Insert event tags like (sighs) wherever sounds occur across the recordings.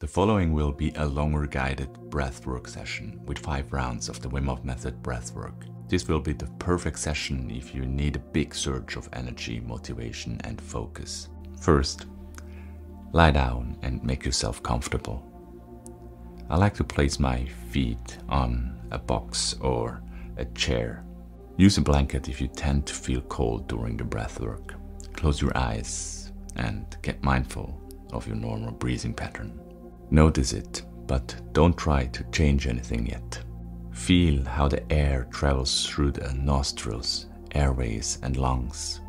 The following will be a longer guided breathwork session with 5 rounds of the Wim Hof Method breathwork. This will be the perfect session if you need a big surge of energy, motivation, and focus. First, lie down and make yourself comfortable. I like to place my feet on a box or a chair. Use a blanket if you tend to feel cold during the breathwork. Close your eyes and get mindful of your normal breathing pattern. Notice it, but don't try to change anything yet. Feel how the air travels through the nostrils, airways, and lungs.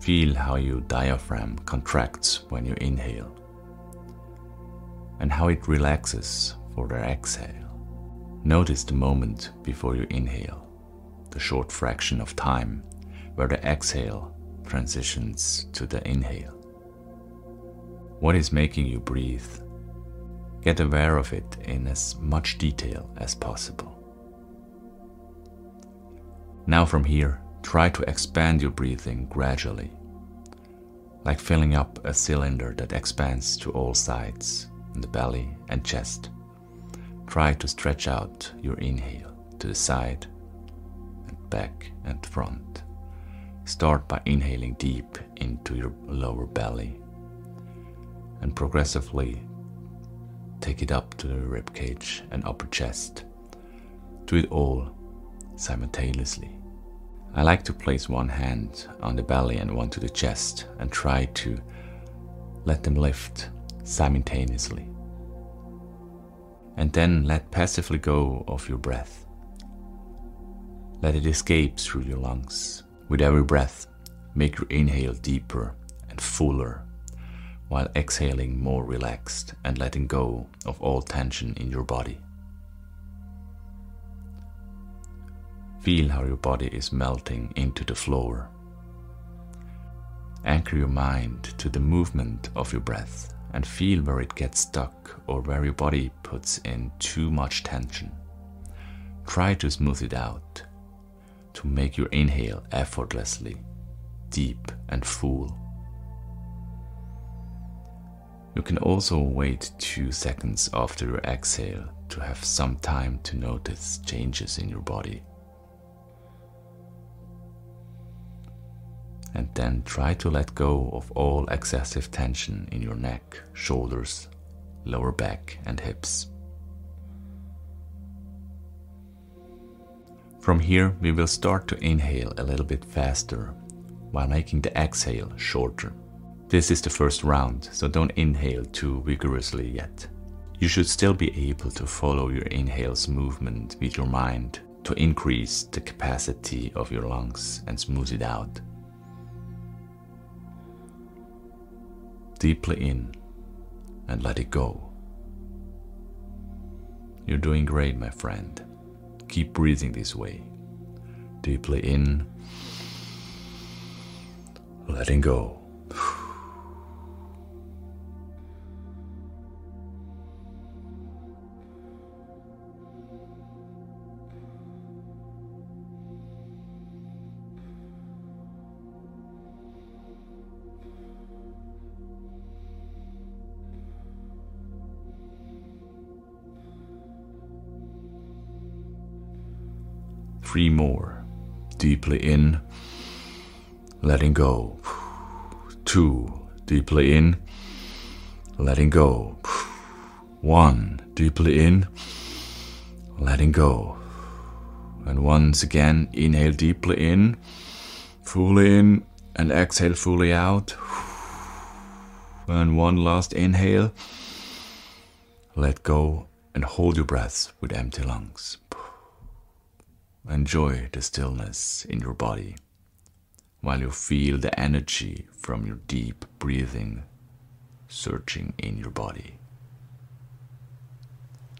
Feel how your diaphragm contracts when you inhale and how it relaxes for the exhale. Notice the moment before you inhale, the short fraction of time where the exhale transitions to the inhale. What is making you breathe Get aware of it in as much detail as possible. Now from here, try to expand your breathing gradually, like filling up a cylinder that expands to all sides in the belly and chest. Try to stretch out your inhale to the side and back and front. Start by inhaling deep into your lower belly and progressively take it up to the rib cage and upper chest. Do it all simultaneously. I like to place one hand on the belly and one to the chest and try to let them lift simultaneously. And then let passively go of your breath. Let it escape through your lungs. With every breath, make your inhale deeper and fuller while exhaling more relaxed and letting go of all tension in your body. Feel how your body is melting into the floor. Anchor your mind to the movement of your breath and feel where it gets stuck or where your body puts in too much tension. Try to smooth it out to make your inhale effortlessly, deep and full. You can also wait two seconds after your exhale to have some time to notice changes in your body. And then try to let go of all excessive tension in your neck, shoulders, lower back, and hips. From here, we will start to inhale a little bit faster while making the exhale shorter. This is the first round, so don't inhale too vigorously yet. You should still be able to follow your inhales movement with your mind to increase the capacity of your lungs and smooth it out. Deeply in and let it go. You're doing great, my friend. Keep breathing this way. Deeply in, letting go. Three more. Deeply in, letting go. Two. Deeply in, letting go. One. Deeply in, letting go. And once again, inhale deeply in, fully in, and exhale fully out. And one last inhale. Let go and hold your breath with empty lungs. Enjoy the stillness in your body while you feel the energy from your deep breathing searching in your body.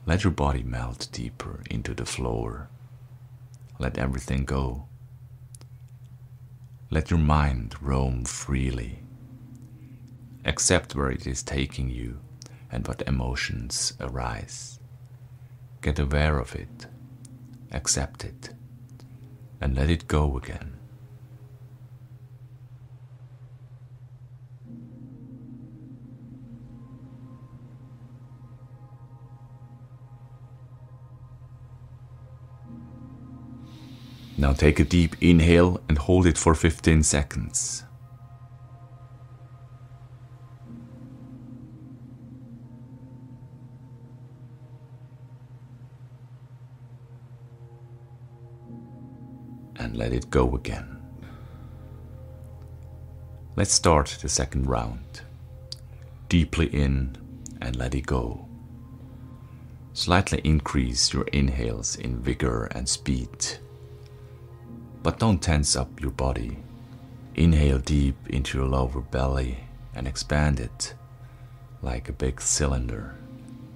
Let your body melt deeper into the floor. Let everything go. Let your mind roam freely. Accept where it is taking you and what emotions arise. Get aware of it accept it, and let it go again. Now take a deep inhale and hold it for 15 seconds. And let it go again. Let's start the second round. Deeply in and let it go. Slightly increase your inhales in vigor and speed. But don't tense up your body. Inhale deep into your lower belly and expand it like a big cylinder.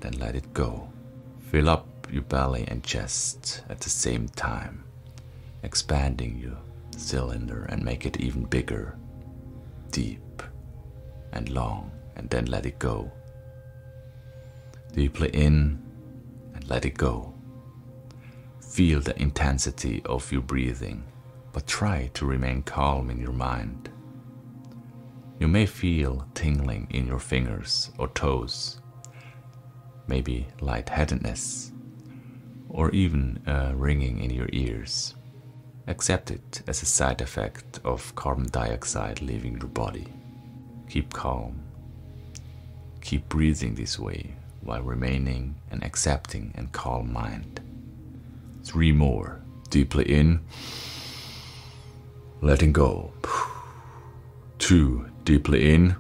Then let it go. Fill up your belly and chest at the same time, expanding your cylinder and make it even bigger, deep and long, and then let it go. Deeply in and let it go. Feel the intensity of your breathing, but try to remain calm in your mind. You may feel tingling in your fingers or toes, maybe lightheadedness, or even a ringing in your ears. Accept it as a side effect of carbon dioxide leaving your body. Keep calm. Keep breathing this way while remaining an accepting and calm mind. Three more. Deeply in, letting go. Two. Deeply in,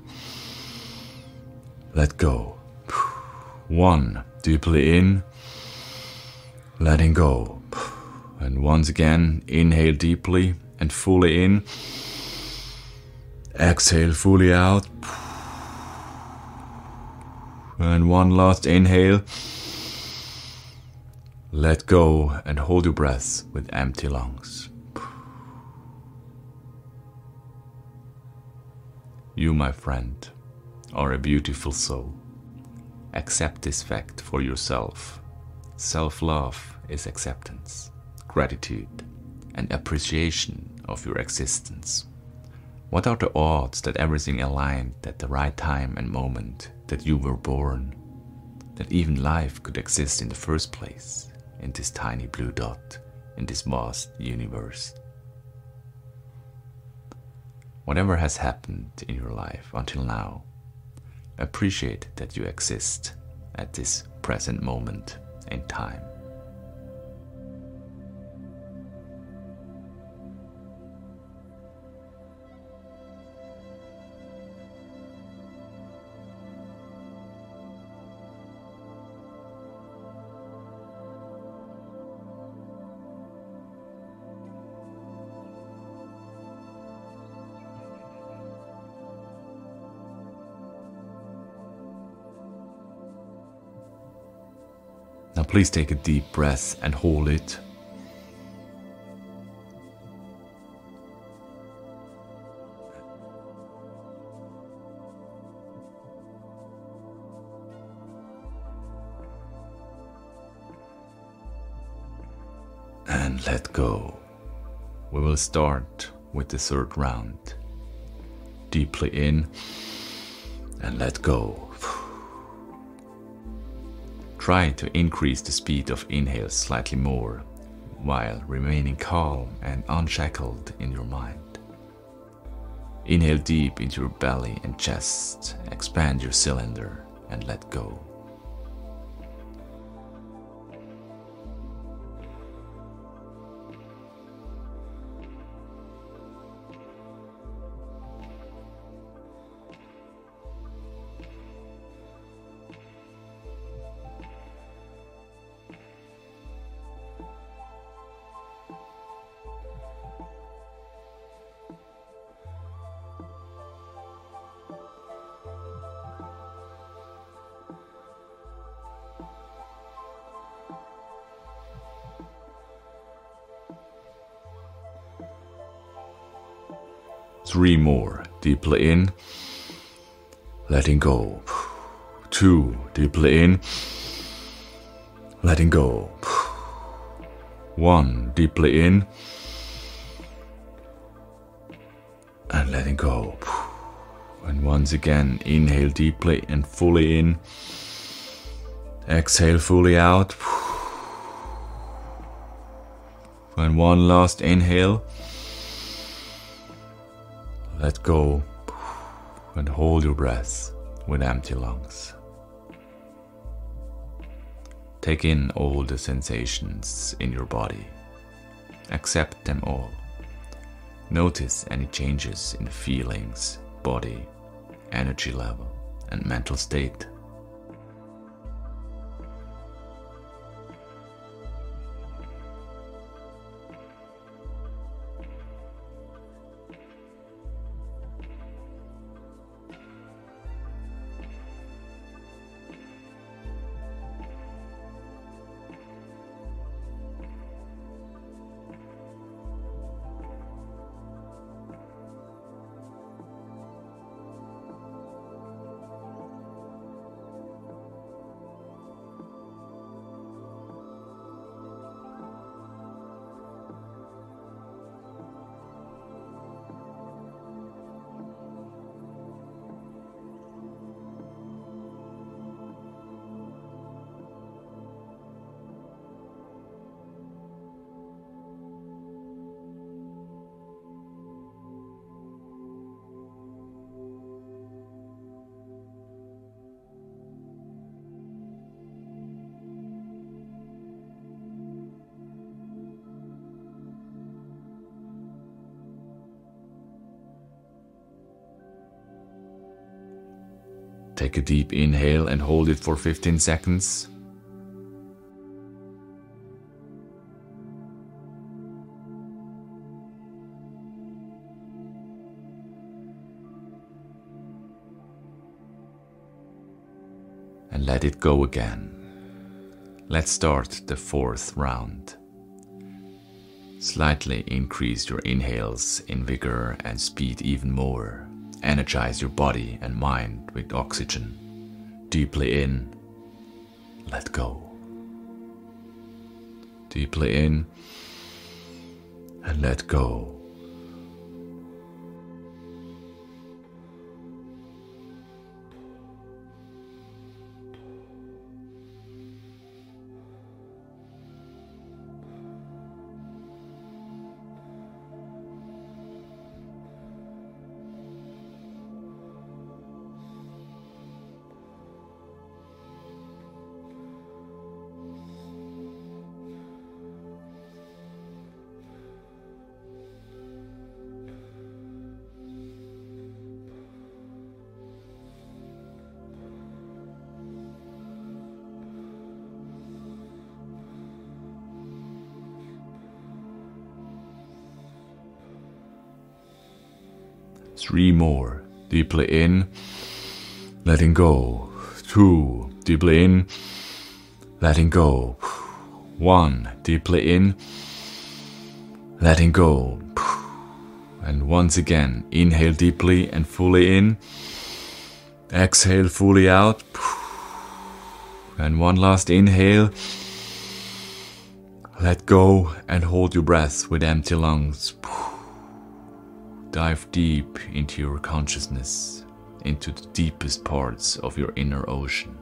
let go. One. Deeply in, letting go. And once again, inhale deeply and fully in. Exhale fully out. And one last inhale. Let go and hold your breath with empty lungs. You, my friend, are a beautiful soul. Accept this fact for yourself. Self love is acceptance, gratitude, and appreciation of your existence. What are the odds that everything aligned at the right time and moment that you were born? That even life could exist in the first place, in this tiny blue dot, in this vast universe? Whatever has happened in your life until now, appreciate that you exist at this present moment in time. Please take a deep breath and hold it. And let go. We will start with the third round. Deeply in and let go. Try to increase the speed of inhales slightly more while remaining calm and unshackled in your mind. Inhale deep into your belly and chest, expand your cylinder, and let go. Three more. Deeply in. Letting go. Two. Deeply in. Letting go. One. Deeply in. And letting go. And once again, inhale deeply and fully in. Exhale fully out. And one last inhale. Let go and hold your breath with empty lungs. Take in all the sensations in your body. Accept them all. Notice any changes in feelings, body, energy level, and mental state. Take a deep inhale and hold it for 15 seconds. And let it go again. Let's start the fourth round. Slightly increase your inhales in vigor and speed even more. Energize your body and mind with oxygen. Deeply in, let go. Deeply in and let go. Three more. Deeply in, letting go. Two. Deeply in, letting go. One. Deeply in, letting go. And once again, inhale deeply and fully in. Exhale fully out. And one last inhale. Let go and hold your breath with empty lungs. Dive deep into your consciousness, into the deepest parts of your inner ocean.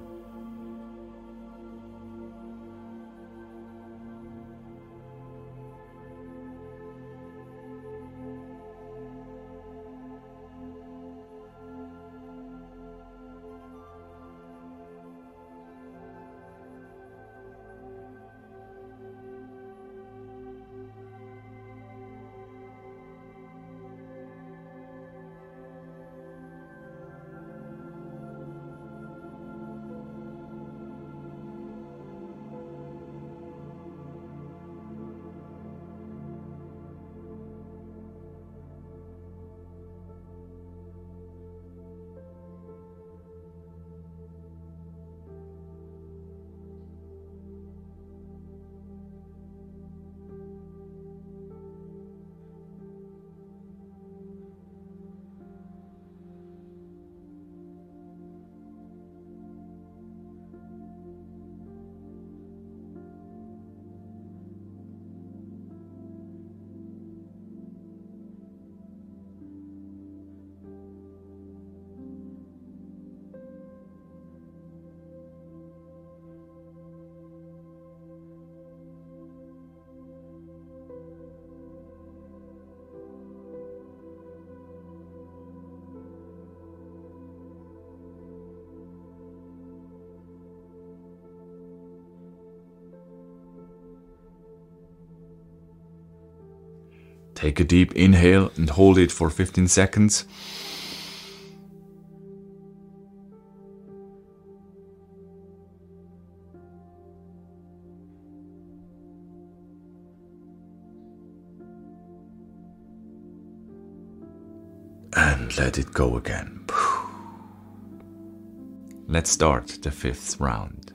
Take a deep inhale and hold it for 15 seconds. And let it go again. Let's start the fifth round.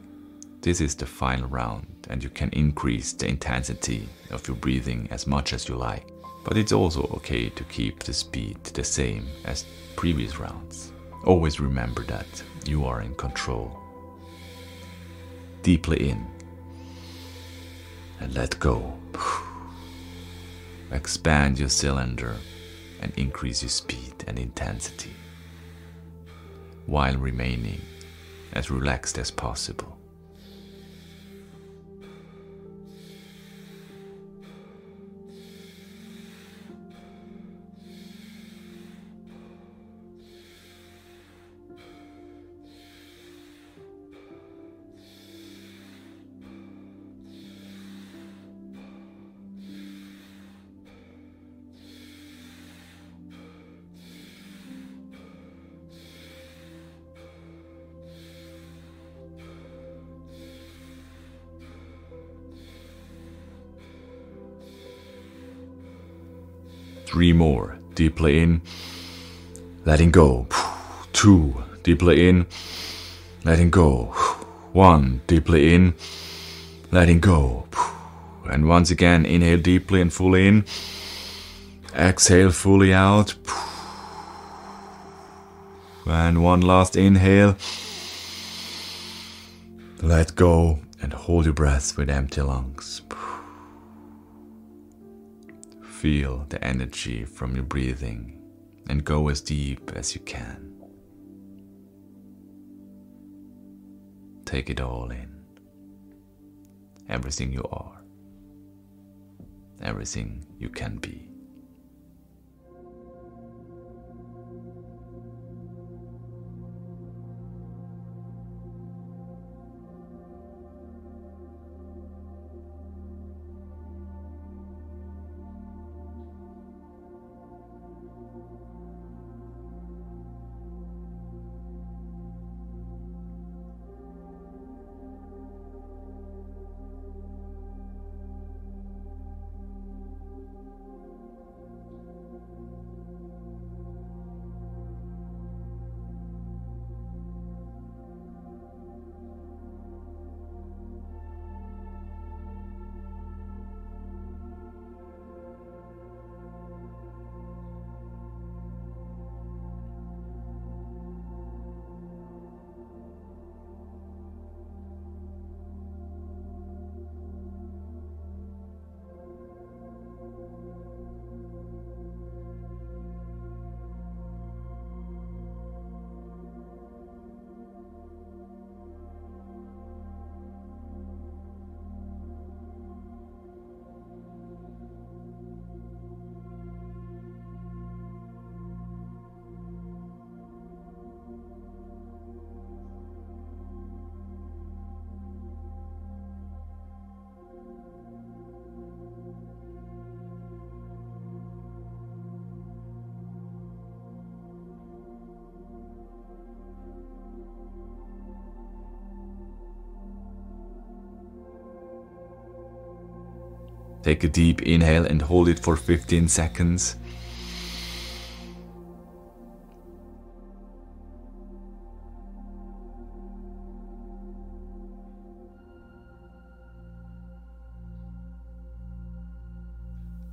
This is the final round, and you can increase the intensity of your breathing as much as you like. But it's also okay to keep the speed the same as previous rounds. Always remember that you are in control. Deeply in and let go. (sighs) Expand your cylinder and increase your speed and intensity while remaining as relaxed as possible. Three more. Deeply in. Letting go. Two. Deeply in. Letting go. One. Deeply in. Letting go. And once again, inhale deeply and fully in. Exhale fully out. And one last inhale. Let go and hold your breath with empty lungs. Feel the energy from your breathing and go as deep as you can. Take it all in. Everything you are, everything you can be. Take a deep inhale and hold it for 15 seconds.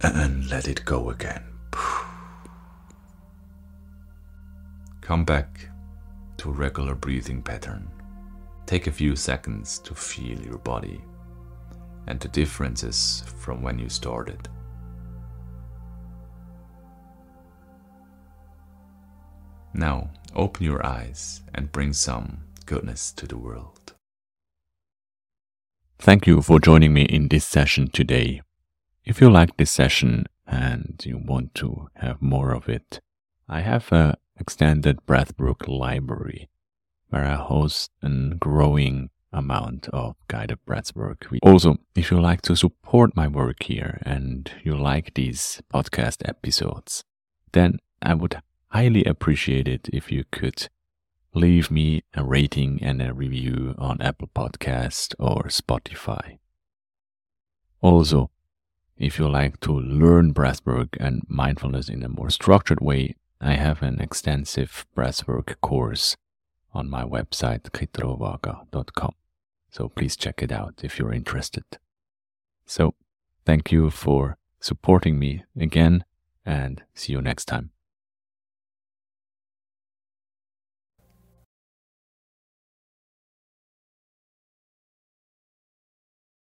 And let it go again. Come back to regular breathing pattern. Take a few seconds to feel your body and the differences from when you started. Now, open your eyes and bring some goodness to the world. Thank you for joining me in this session today. If you like this session and you want to have more of it, I have a extended Breathwork library where I host a growing amount of guided breath work. Also, if you like to support my work here and you like these podcast episodes, then I would highly appreciate it if you could leave me a rating and a review on Apple Podcast or Spotify. Also, if you like to learn breathwork and mindfulness in a more structured way, I have an extensive breathwork course on my website, kitarowaga.com. So please check it out if you're interested. So thank you for supporting me again and see you next time.